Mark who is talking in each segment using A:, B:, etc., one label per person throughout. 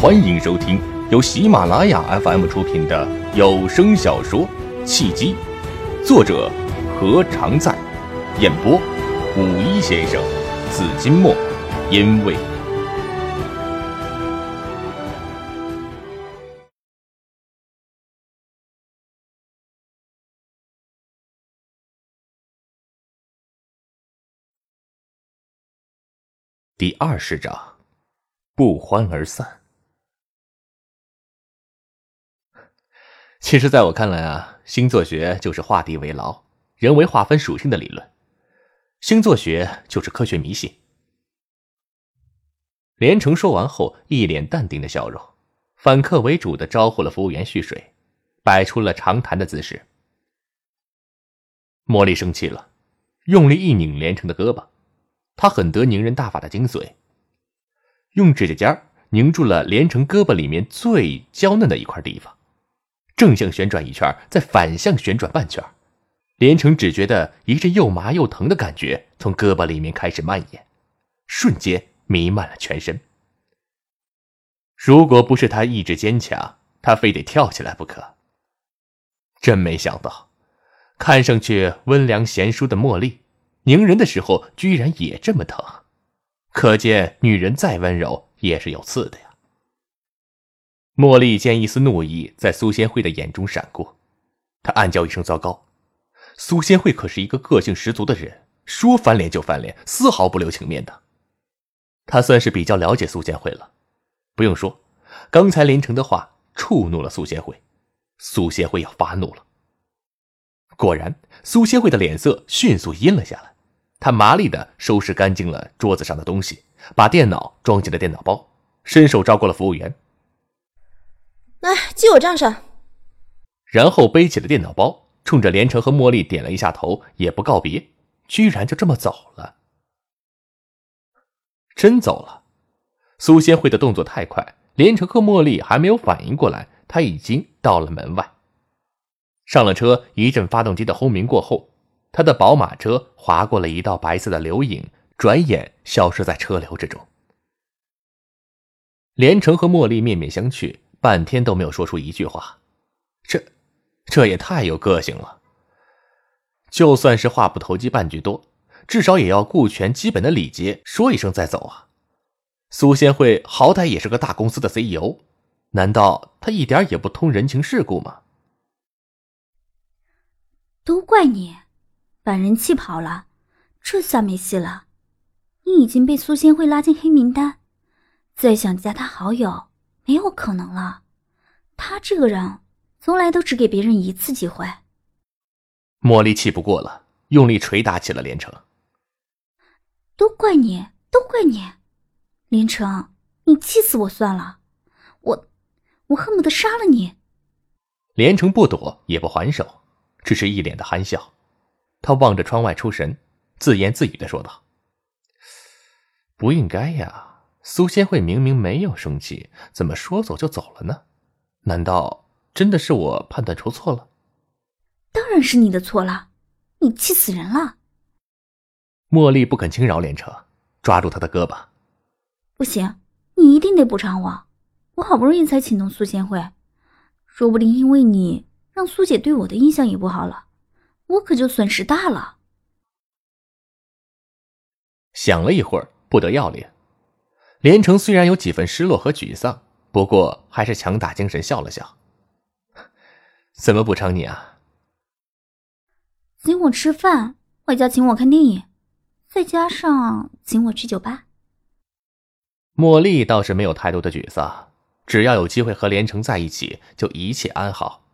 A: 欢迎收听由喜马拉雅 FM 出品的有声小说《契机》，作者何常在，演播五一先生、紫金墨，因为第二十章，不欢而散。其实，在我看来啊，星座学就是画地为牢、人为划分属性的理论。星座学就是科学迷信。连城说完后，一脸淡定的笑容，反客为主的招呼了服务员续水，摆出了长谈的姿势。茉莉生气了，用力一拧连城的胳膊，他很得宁人大法的精髓，用指甲尖拧住了连城胳膊里面最娇嫩的一块地方。正向旋转一圈，再反向旋转半圈，连城只觉得一阵又麻又疼的感觉从胳膊里面开始蔓延，瞬间弥漫了全身。如果不是他意志坚强，他非得跳起来不可。真没想到，看上去温良贤淑的茉莉，拧人的时候居然也这么疼，可见女人再温柔也是有刺的呀。茉莉见一丝怒意在苏仙慧的眼中闪过，她暗叫一声糟糕。苏仙慧可是一个个性十足的人，说翻脸就翻脸，丝毫不留情面的。他算是比较了解苏仙慧了，不用说，刚才连城的话触怒了苏仙慧，苏仙慧要发怒了。果然，苏仙慧的脸色迅速阴了下来，她麻利的收拾干净了桌子上的东西，把电脑装进了电脑包，伸手招过了服务员。
B: 来记我账上，
A: 然后背起了电脑包，冲着连城和茉莉点了一下头，也不告别，居然就这么走了。真走了，苏仙慧的动作太快，连城和茉莉还没有反应过来，他已经到了门外。上了车，一阵发动机的轰鸣过后，他的宝马车划过了一道白色的流影，转眼消失在车流之中。连城和茉莉面面相觑。半天都没有说出一句话，这，这也太有个性了。就算是话不投机半句多，至少也要顾全基本的礼节，说一声再走啊。苏仙慧好歹也是个大公司的 CEO，难道他一点也不通人情世故吗？
C: 都怪你，把人气跑了，这下没戏了。你已经被苏仙慧拉进黑名单，再想加他好友。没有可能了，他这个人从来都只给别人一次机会。
A: 茉莉气不过了，用力捶打起了连城。
C: 都怪你，都怪你，连城，你气死我算了，我，我恨不得杀了你。
A: 连城不躲也不还手，只是一脸的憨笑。他望着窗外出神，自言自语的说道：“不应该呀。”苏仙慧明明没有生气，怎么说走就走了呢？难道真的是我判断出错了？
C: 当然是你的错了，你气死人了！
A: 茉莉不肯轻饶连城，抓住他的胳膊。
C: 不行，你一定得补偿我，我好不容易才请动苏仙慧，说不定因为你让苏姐对我的印象也不好了，我可就损失大了。
A: 想了一会儿，不得要领。连城虽然有几分失落和沮丧，不过还是强打精神笑了笑。怎么补偿你啊？
C: 请我吃饭，外加请我看电影，再加上请我去酒吧。
A: 茉莉倒是没有太多的沮丧，只要有机会和连城在一起，就一切安好。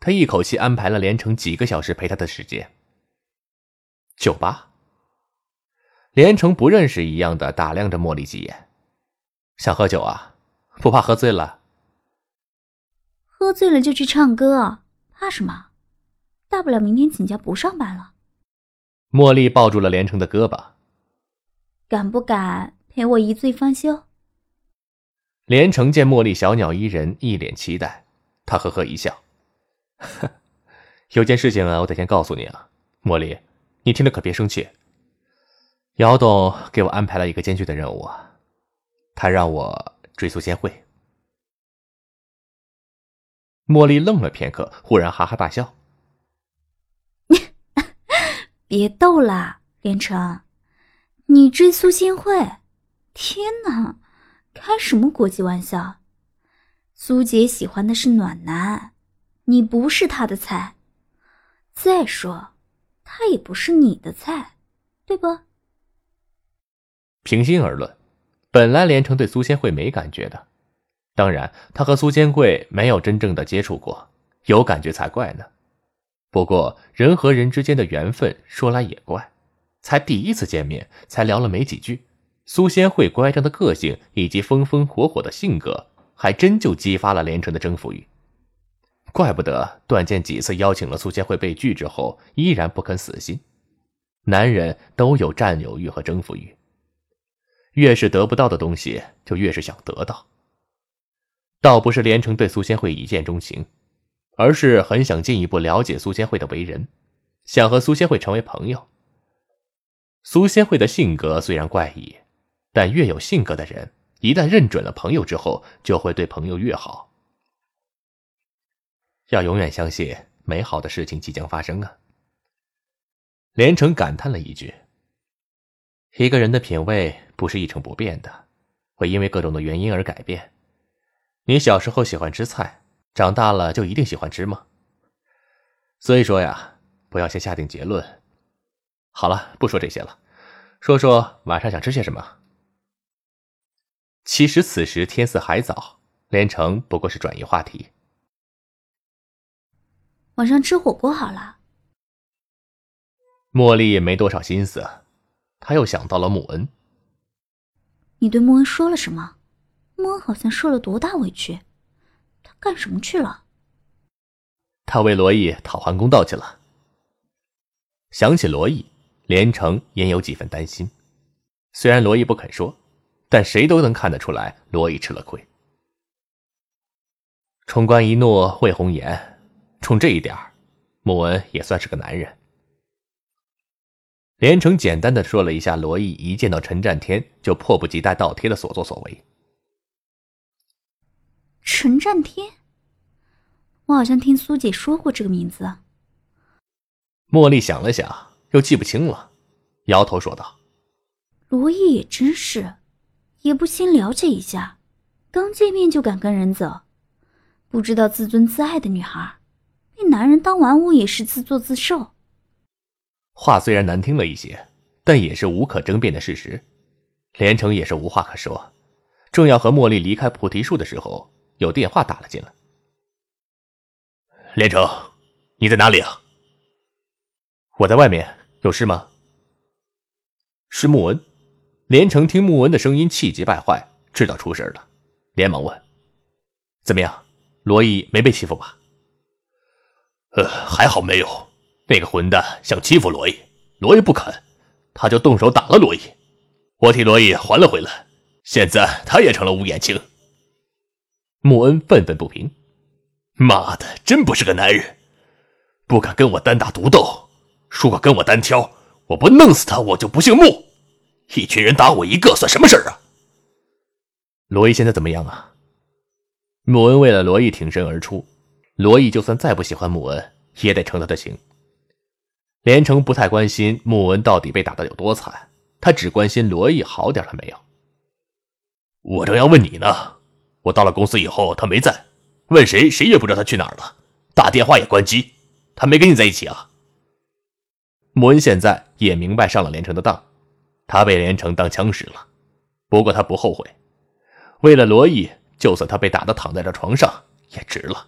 A: 她一口气安排了连城几个小时陪他的时间。酒吧。连城不认识一样的打量着茉莉几眼，想喝酒啊？不怕喝醉了？
C: 喝醉了就去唱歌，怕什么？大不了明天请假不上班了。
A: 茉莉抱住了连城的胳膊，
C: 敢不敢陪我一醉方休？
A: 连城见茉莉小鸟依人，一脸期待，他呵呵一笑：“ 有件事情啊，我得先告诉你啊，茉莉，你听了可别生气。”姚董给我安排了一个艰巨的任务，他让我追苏仙慧。茉莉愣了片刻，忽然哈哈大笑：“
C: 别逗了，连城，你追苏仙慧？天哪，开什么国际玩笑？苏姐喜欢的是暖男，你不是她的菜。再说，他也不是你的菜，对不？”
A: 平心而论，本来连城对苏仙慧没感觉的。当然，他和苏仙贵没有真正的接触过，有感觉才怪呢。不过，人和人之间的缘分说来也怪，才第一次见面，才聊了没几句，苏仙慧乖张的个性以及风风火火的性格，还真就激发了连城的征服欲。怪不得段剑几次邀请了苏仙慧被拒之后，依然不肯死心。男人都有占有欲和征服欲，越是得不到的东西，就越是想得到。倒不是连城对苏仙慧一见钟情，而是很想进一步了解苏仙慧的为人，想和苏仙慧成为朋友。苏仙慧的性格虽然怪异，但越有性格的人，一旦认准了朋友之后，就会对朋友越好。要永远相信美好的事情即将发生啊！连城感叹了一句：“一个人的品味不是一成不变的，会因为各种的原因而改变。”你小时候喜欢吃菜，长大了就一定喜欢吃吗？所以说呀，不要先下定结论。好了，不说这些了，说说晚上想吃些什么。其实此时天色还早，连城不过是转移话题。
C: 晚上吃火锅好了。
A: 茉莉也没多少心思，她又想到了穆恩。
C: 你对穆恩说了什么？莫恩好像受了多大委屈，他干什么去了？
A: 他为罗毅讨还公道去了。想起罗毅，连城也有几分担心。虽然罗毅不肯说，但谁都能看得出来，罗毅吃了亏。冲冠一怒为红颜，冲这一点穆恩也算是个男人。连城简单的说了一下罗毅一见到陈占天就迫不及待倒贴的所作所为。
C: 陈占天，我好像听苏姐说过这个名字。
A: 茉莉想了想，又记不清了，摇头说道：“
C: 罗毅也真是，也不先了解一下，刚见面就敢跟人走，不知道自尊自爱的女孩，被男人当玩物也是自作自受。”
A: 话虽然难听了一些，但也是无可争辩的事实。连城也是无话可说，正要和茉莉离开菩提树的时候。有电话打了进来，连城，你在哪里啊？我在外面，有事吗？是穆恩。连城听穆恩的声音，气急败坏，知道出事了，连忙问：“怎么样？罗毅没被欺负吧？”“呃，还好没有。那个混蛋想欺负罗毅，罗毅不肯，他就动手打了罗毅。我替罗毅还了回来，现在他也成了无眼青。”穆恩愤愤不平：“妈的，真不是个男人，不敢跟我单打独斗。如果跟我单挑，我不弄死他，我就不姓穆。一群人打我一个，算什么事儿啊？”罗伊现在怎么样啊？穆恩为了罗伊挺身而出，罗伊就算再不喜欢穆恩，也得成他的情。连城不太关心穆恩到底被打的有多惨，他只关心罗毅好点了没有。我正要问你呢。我到了公司以后，他没在，问谁谁也不知道他去哪儿了，打电话也关机。他没跟你在一起啊？穆恩现在也明白上了连城的当，他被连城当枪使了。不过他不后悔，为了罗毅，就算他被打的躺在这床上也值了。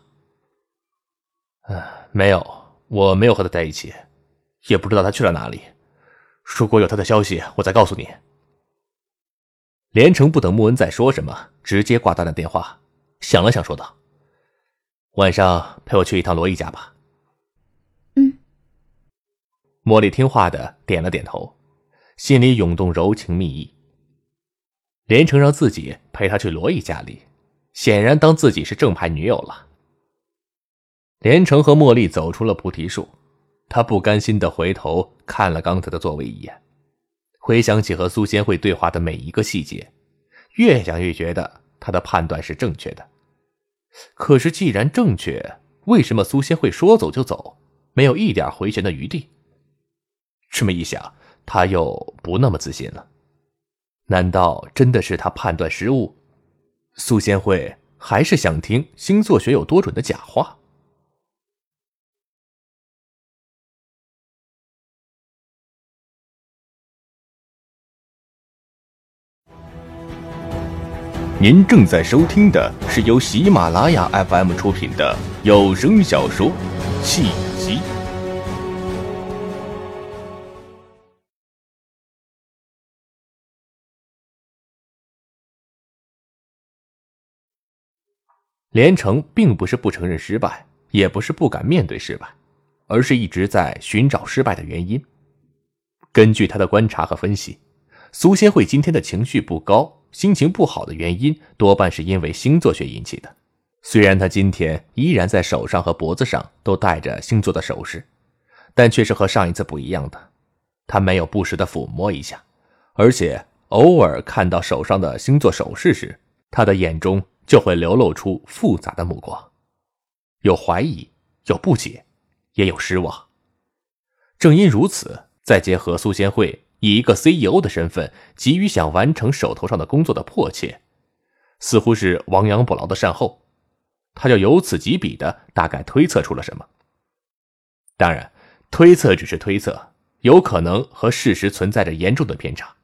A: 嗯，没有，我没有和他在一起，也不知道他去了哪里。如果有他的消息，我再告诉你。连城不等穆恩再说什么，直接挂断了电话，想了想，说道：“晚上陪我去一趟罗毅家吧。”
C: 嗯。
A: 茉莉听话的点了点头，心里涌动柔情蜜意。连城让自己陪他去罗毅家里，显然当自己是正牌女友了。连城和茉莉走出了菩提树，他不甘心的回头看了刚才的座位一眼。回想起和苏仙慧对话的每一个细节，越想越觉得他的判断是正确的。可是既然正确，为什么苏仙慧说走就走，没有一点回旋的余地？这么一想，他又不那么自信了。难道真的是他判断失误？苏仙慧还是想听星座学有多准的假话？您正在收听的是由喜马拉雅 FM 出品的有声小说《契机》。连城并不是不承认失败，也不是不敢面对失败，而是一直在寻找失败的原因。根据他的观察和分析，苏仙慧今天的情绪不高。心情不好的原因多半是因为星座学引起的。虽然他今天依然在手上和脖子上都戴着星座的首饰，但却是和上一次不一样的。他没有不时的抚摸一下，而且偶尔看到手上的星座首饰时，他的眼中就会流露出复杂的目光，有怀疑，有不解，也有失望。正因如此，再结合苏仙慧。以一个 CEO 的身份，急于想完成手头上的工作的迫切，似乎是亡羊补牢的善后，他就由此及彼的大概推测出了什么。当然，推测只是推测，有可能和事实存在着严重的偏差。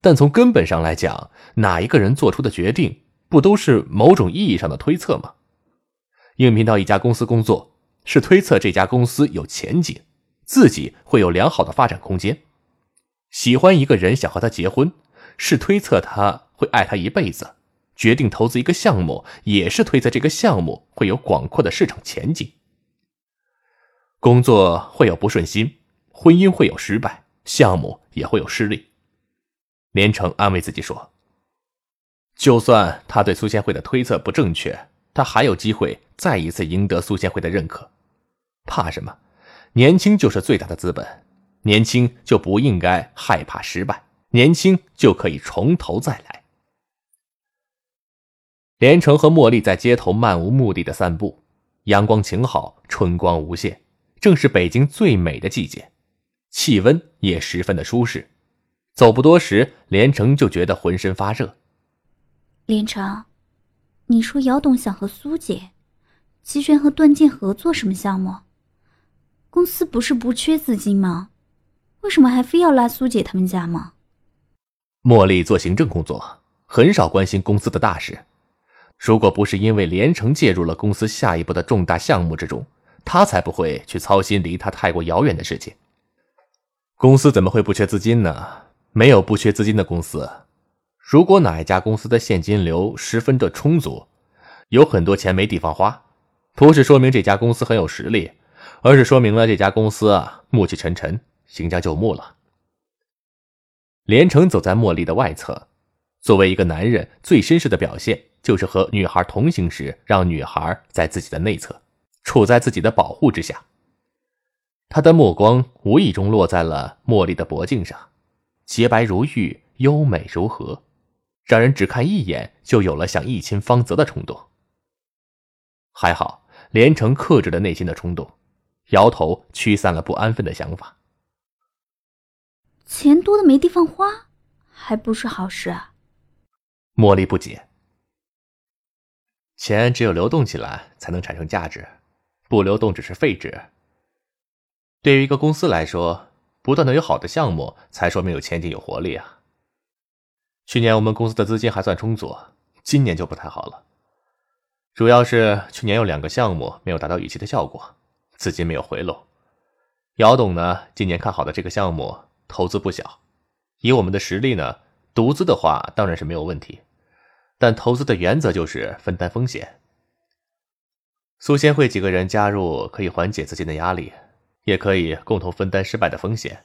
A: 但从根本上来讲，哪一个人做出的决定，不都是某种意义上的推测吗？应聘到一家公司工作，是推测这家公司有前景，自己会有良好的发展空间。喜欢一个人，想和他结婚，是推测他会爱他一辈子；决定投资一个项目，也是推测这个项目会有广阔的市场前景。工作会有不顺心，婚姻会有失败，项目也会有失利。连城安慰自己说：“就算他对苏仙慧的推测不正确，他还有机会再一次赢得苏仙慧的认可。怕什么？年轻就是最大的资本。”年轻就不应该害怕失败，年轻就可以从头再来。连城和茉莉在街头漫无目的的散步，阳光晴好，春光无限，正是北京最美的季节，气温也十分的舒适。走不多时，连城就觉得浑身发热。
C: 连城，你说姚董想和苏姐、齐全和段健合作什么项目？公司不是不缺资金吗？为什么还非要拉苏姐他们家吗？
A: 茉莉做行政工作，很少关心公司的大事。如果不是因为连城介入了公司下一步的重大项目之中，她才不会去操心离她太过遥远的事情。公司怎么会不缺资金呢？没有不缺资金的公司。如果哪一家公司的现金流十分的充足，有很多钱没地方花，不是说明这家公司很有实力，而是说明了这家公司啊暮气沉沉。行将就木了。连城走在茉莉的外侧，作为一个男人，最绅士的表现就是和女孩同行时，让女孩在自己的内侧，处在自己的保护之下。他的目光无意中落在了茉莉的脖颈上，洁白如玉，优美如何，让人只看一眼就有了想一亲芳泽的冲动。还好，连城克制了内心的冲动，摇头驱散了不安分的想法。
C: 钱多的没地方花，还不是好事啊！
A: 茉莉不解。钱只有流动起来才能产生价值，不流动只是废纸。对于一个公司来说，不断的有好的项目，才说明有前景、有活力啊。去年我们公司的资金还算充足，今年就不太好了。主要是去年有两个项目没有达到预期的效果，资金没有回笼。姚董呢，今年看好的这个项目。投资不小，以我们的实力呢，独资的话当然是没有问题，但投资的原则就是分担风险。苏仙会几个人加入，可以缓解资金的压力，也可以共同分担失败的风险。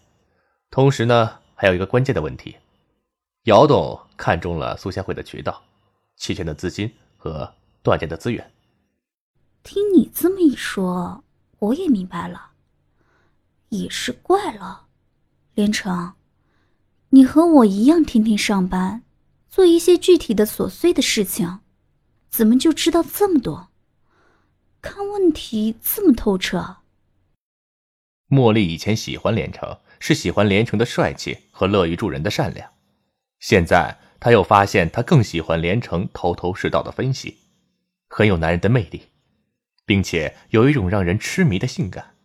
A: 同时呢，还有一个关键的问题，姚董看中了苏仙会的渠道、齐全的资金和断件的资源。
C: 听你这么一说，我也明白了，也是怪了。连城，你和我一样天天上班，做一些具体的琐碎的事情，怎么就知道这么多？看问题这么透彻。
A: 茉莉以前喜欢连城，是喜欢连城的帅气和乐于助人的善良。现在她又发现，她更喜欢连城头头是道的分析，很有男人的魅力，并且有一种让人痴迷的性感。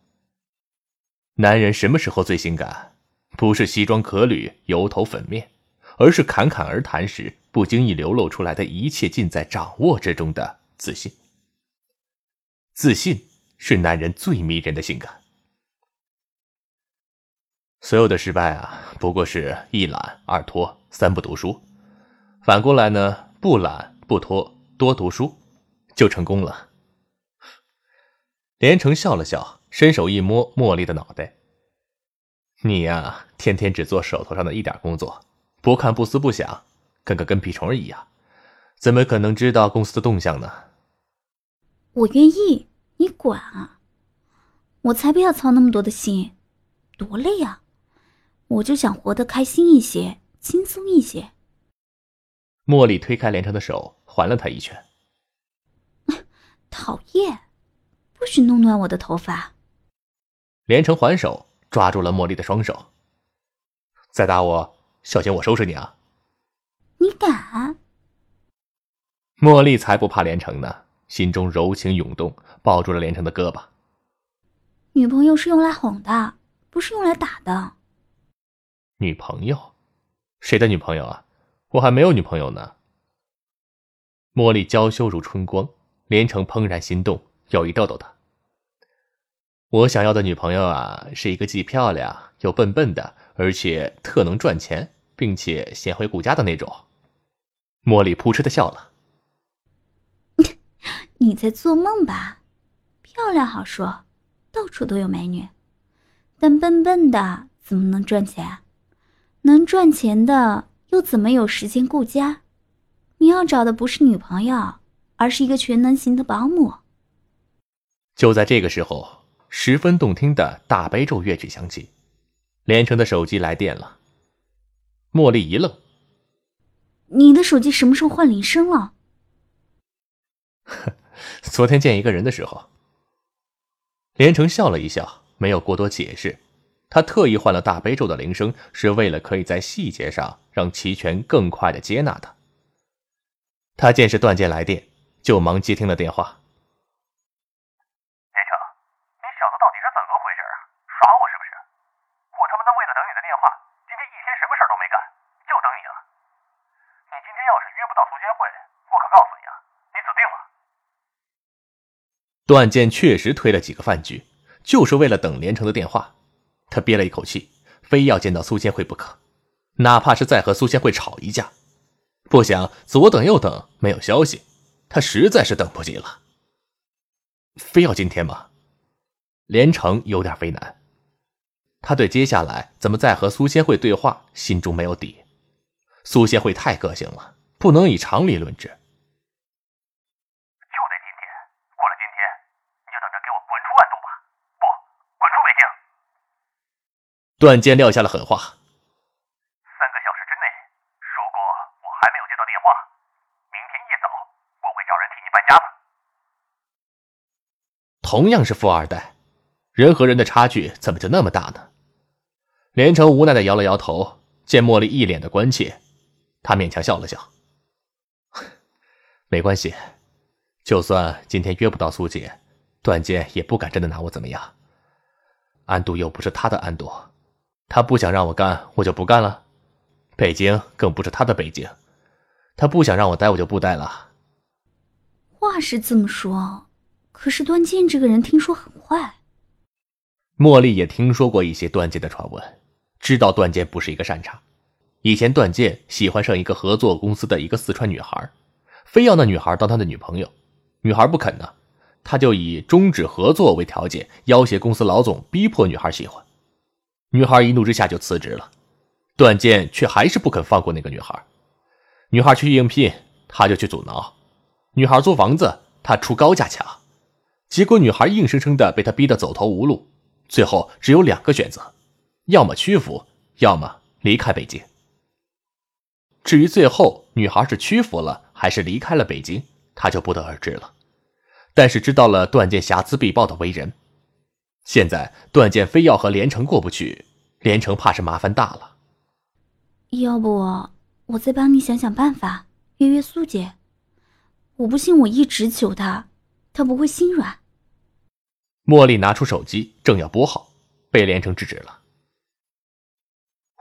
A: 男人什么时候最性感？不是西装革履、油头粉面，而是侃侃而谈时不经意流露出来的一切尽在掌握之中的自信。自信是男人最迷人的性感。所有的失败啊，不过是一懒二拖三不读书。反过来呢，不懒不拖，多读书，就成功了。连城笑了笑，伸手一摸茉莉的脑袋。你呀，天天只做手头上的一点工作，不看不思不想，跟个跟屁虫一样，怎么可能知道公司的动向呢？
C: 我愿意，你管啊！我才不要操那么多的心，多累啊！我就想活得开心一些，轻松一些。
A: 茉莉推开连城的手，还了他一拳。
C: 讨厌，不许弄乱我的头发。
A: 连城还手，抓住了茉莉的双手。再打我，小心我收拾你啊！
C: 你敢？
A: 茉莉才不怕连城呢，心中柔情涌动，抱住了连城的胳膊。
C: 女朋友是用来哄的，不是用来打的。
A: 女朋友？谁的女朋友啊？我还没有女朋友呢。茉莉娇羞如春光，连城怦然心动，有意逗逗她。我想要的女朋友啊，是一个既漂亮又笨笨的，而且特能赚钱，并且贤惠顾家的那种。茉莉扑哧的笑了。
C: 你在做梦吧？漂亮好说，到处都有美女，但笨笨的怎么能赚钱？能赚钱的又怎么有时间顾家？你要找的不是女朋友，而是一个全能型的保姆。
A: 就在这个时候，十分动听的大悲咒乐曲响起，连城的手机来电了。茉莉一愣：“
C: 你的手机什么时候换铃声了？”“
A: 昨天见一个人的时候。”连城笑了一笑，没有过多解释。他特意换了大悲咒的铃声，是为了可以在细节上让齐全更快的接纳他。他见是段剑来电，就忙接听了电话。
D: 连城，你小子到底是怎么回事啊？耍我是不是？我他妈的为了等你的电话，今天一天什么事都没干，就等你了。你今天要是约不到苏仙会，我可告诉你啊，你死定了。
A: 段剑确实推了几个饭局，就是为了等连城的电话。他憋了一口气，非要见到苏仙慧不可，哪怕是再和苏仙慧吵一架。不想左等右等没有消息，他实在是等不及了。非要今天吗？连城有点为难，他对接下来怎么再和苏仙慧对话心中没有底。苏仙慧太个性了，不能以常理论治。段剑撂下了狠话：“
D: 三个小时之内，如果我还没有接到电话，明天一早我会找人替你搬家的。”
A: 同样是富二代，人和人的差距怎么就那么大呢？连城无奈的摇了摇头，见茉莉一脸的关切，他勉强笑了笑：“ 没关系，就算今天约不到苏姐，段剑也不敢真的拿我怎么样。安度又不是他的安度。”他不想让我干，我就不干了。北京更不是他的北京，他不想让我待，我就不待了。
C: 话是这么说，可是段健这个人听说很坏。
A: 茉莉也听说过一些段健的传闻，知道段健不是一个善茬。以前段健喜欢上一个合作公司的一个四川女孩，非要那女孩当他的女朋友，女孩不肯呢，他就以终止合作为条件，要挟公司老总，逼迫女孩喜欢。女孩一怒之下就辞职了，段剑却还是不肯放过那个女孩。女孩去应聘，他就去阻挠；女孩租房子，他出高价抢。结果女孩硬生生的被他逼得走投无路，最后只有两个选择：要么屈服，要么离开北京。至于最后女孩是屈服了，还是离开了北京，他就不得而知了。但是知道了段剑睚眦必报的为人，现在段剑非要和连城过不去，连城怕是麻烦大了。
C: 要不我再帮你想想办法，约约苏姐。我不信，我一直求她，她不会心软。
A: 茉莉拿出手机，正要拨号，被连城制止了。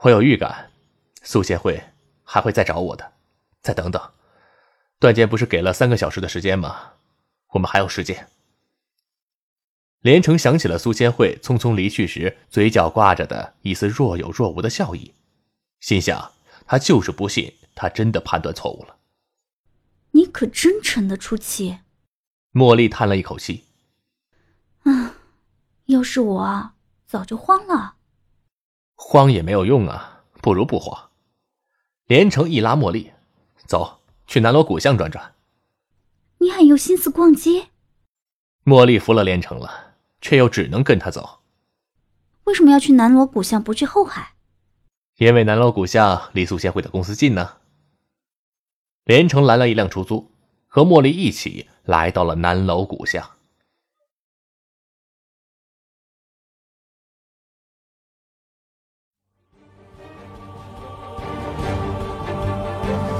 A: 我有预感，苏协会还会再找我的。再等等，段剑不是给了三个小时的时间吗？我们还有时间。连城想起了苏千惠匆匆离去时嘴角挂着的一丝若有若无的笑意，心想：他就是不信，他真的判断错误了。
C: 你可真沉得出气。
A: 茉莉叹了一口气：“
C: 啊，要是我，早就慌了。
A: 慌也没有用啊，不如不慌。”连城一拉茉莉：“走去南锣鼓巷转转。”
C: 你还有心思逛街？
A: 茉莉服了连城了，却又只能跟他走。
C: 为什么要去南锣鼓巷，不去后海？
A: 因为南锣鼓巷离苏仙会的公司近呢。连城拦了一辆出租，和茉莉一起来到了南锣鼓巷。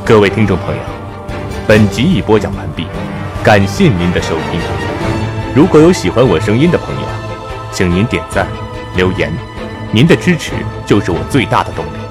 A: 各位听众朋友，本集已播讲完毕。感谢您的收听，如果有喜欢我声音的朋友，请您点赞、留言，您的支持就是我最大的动力。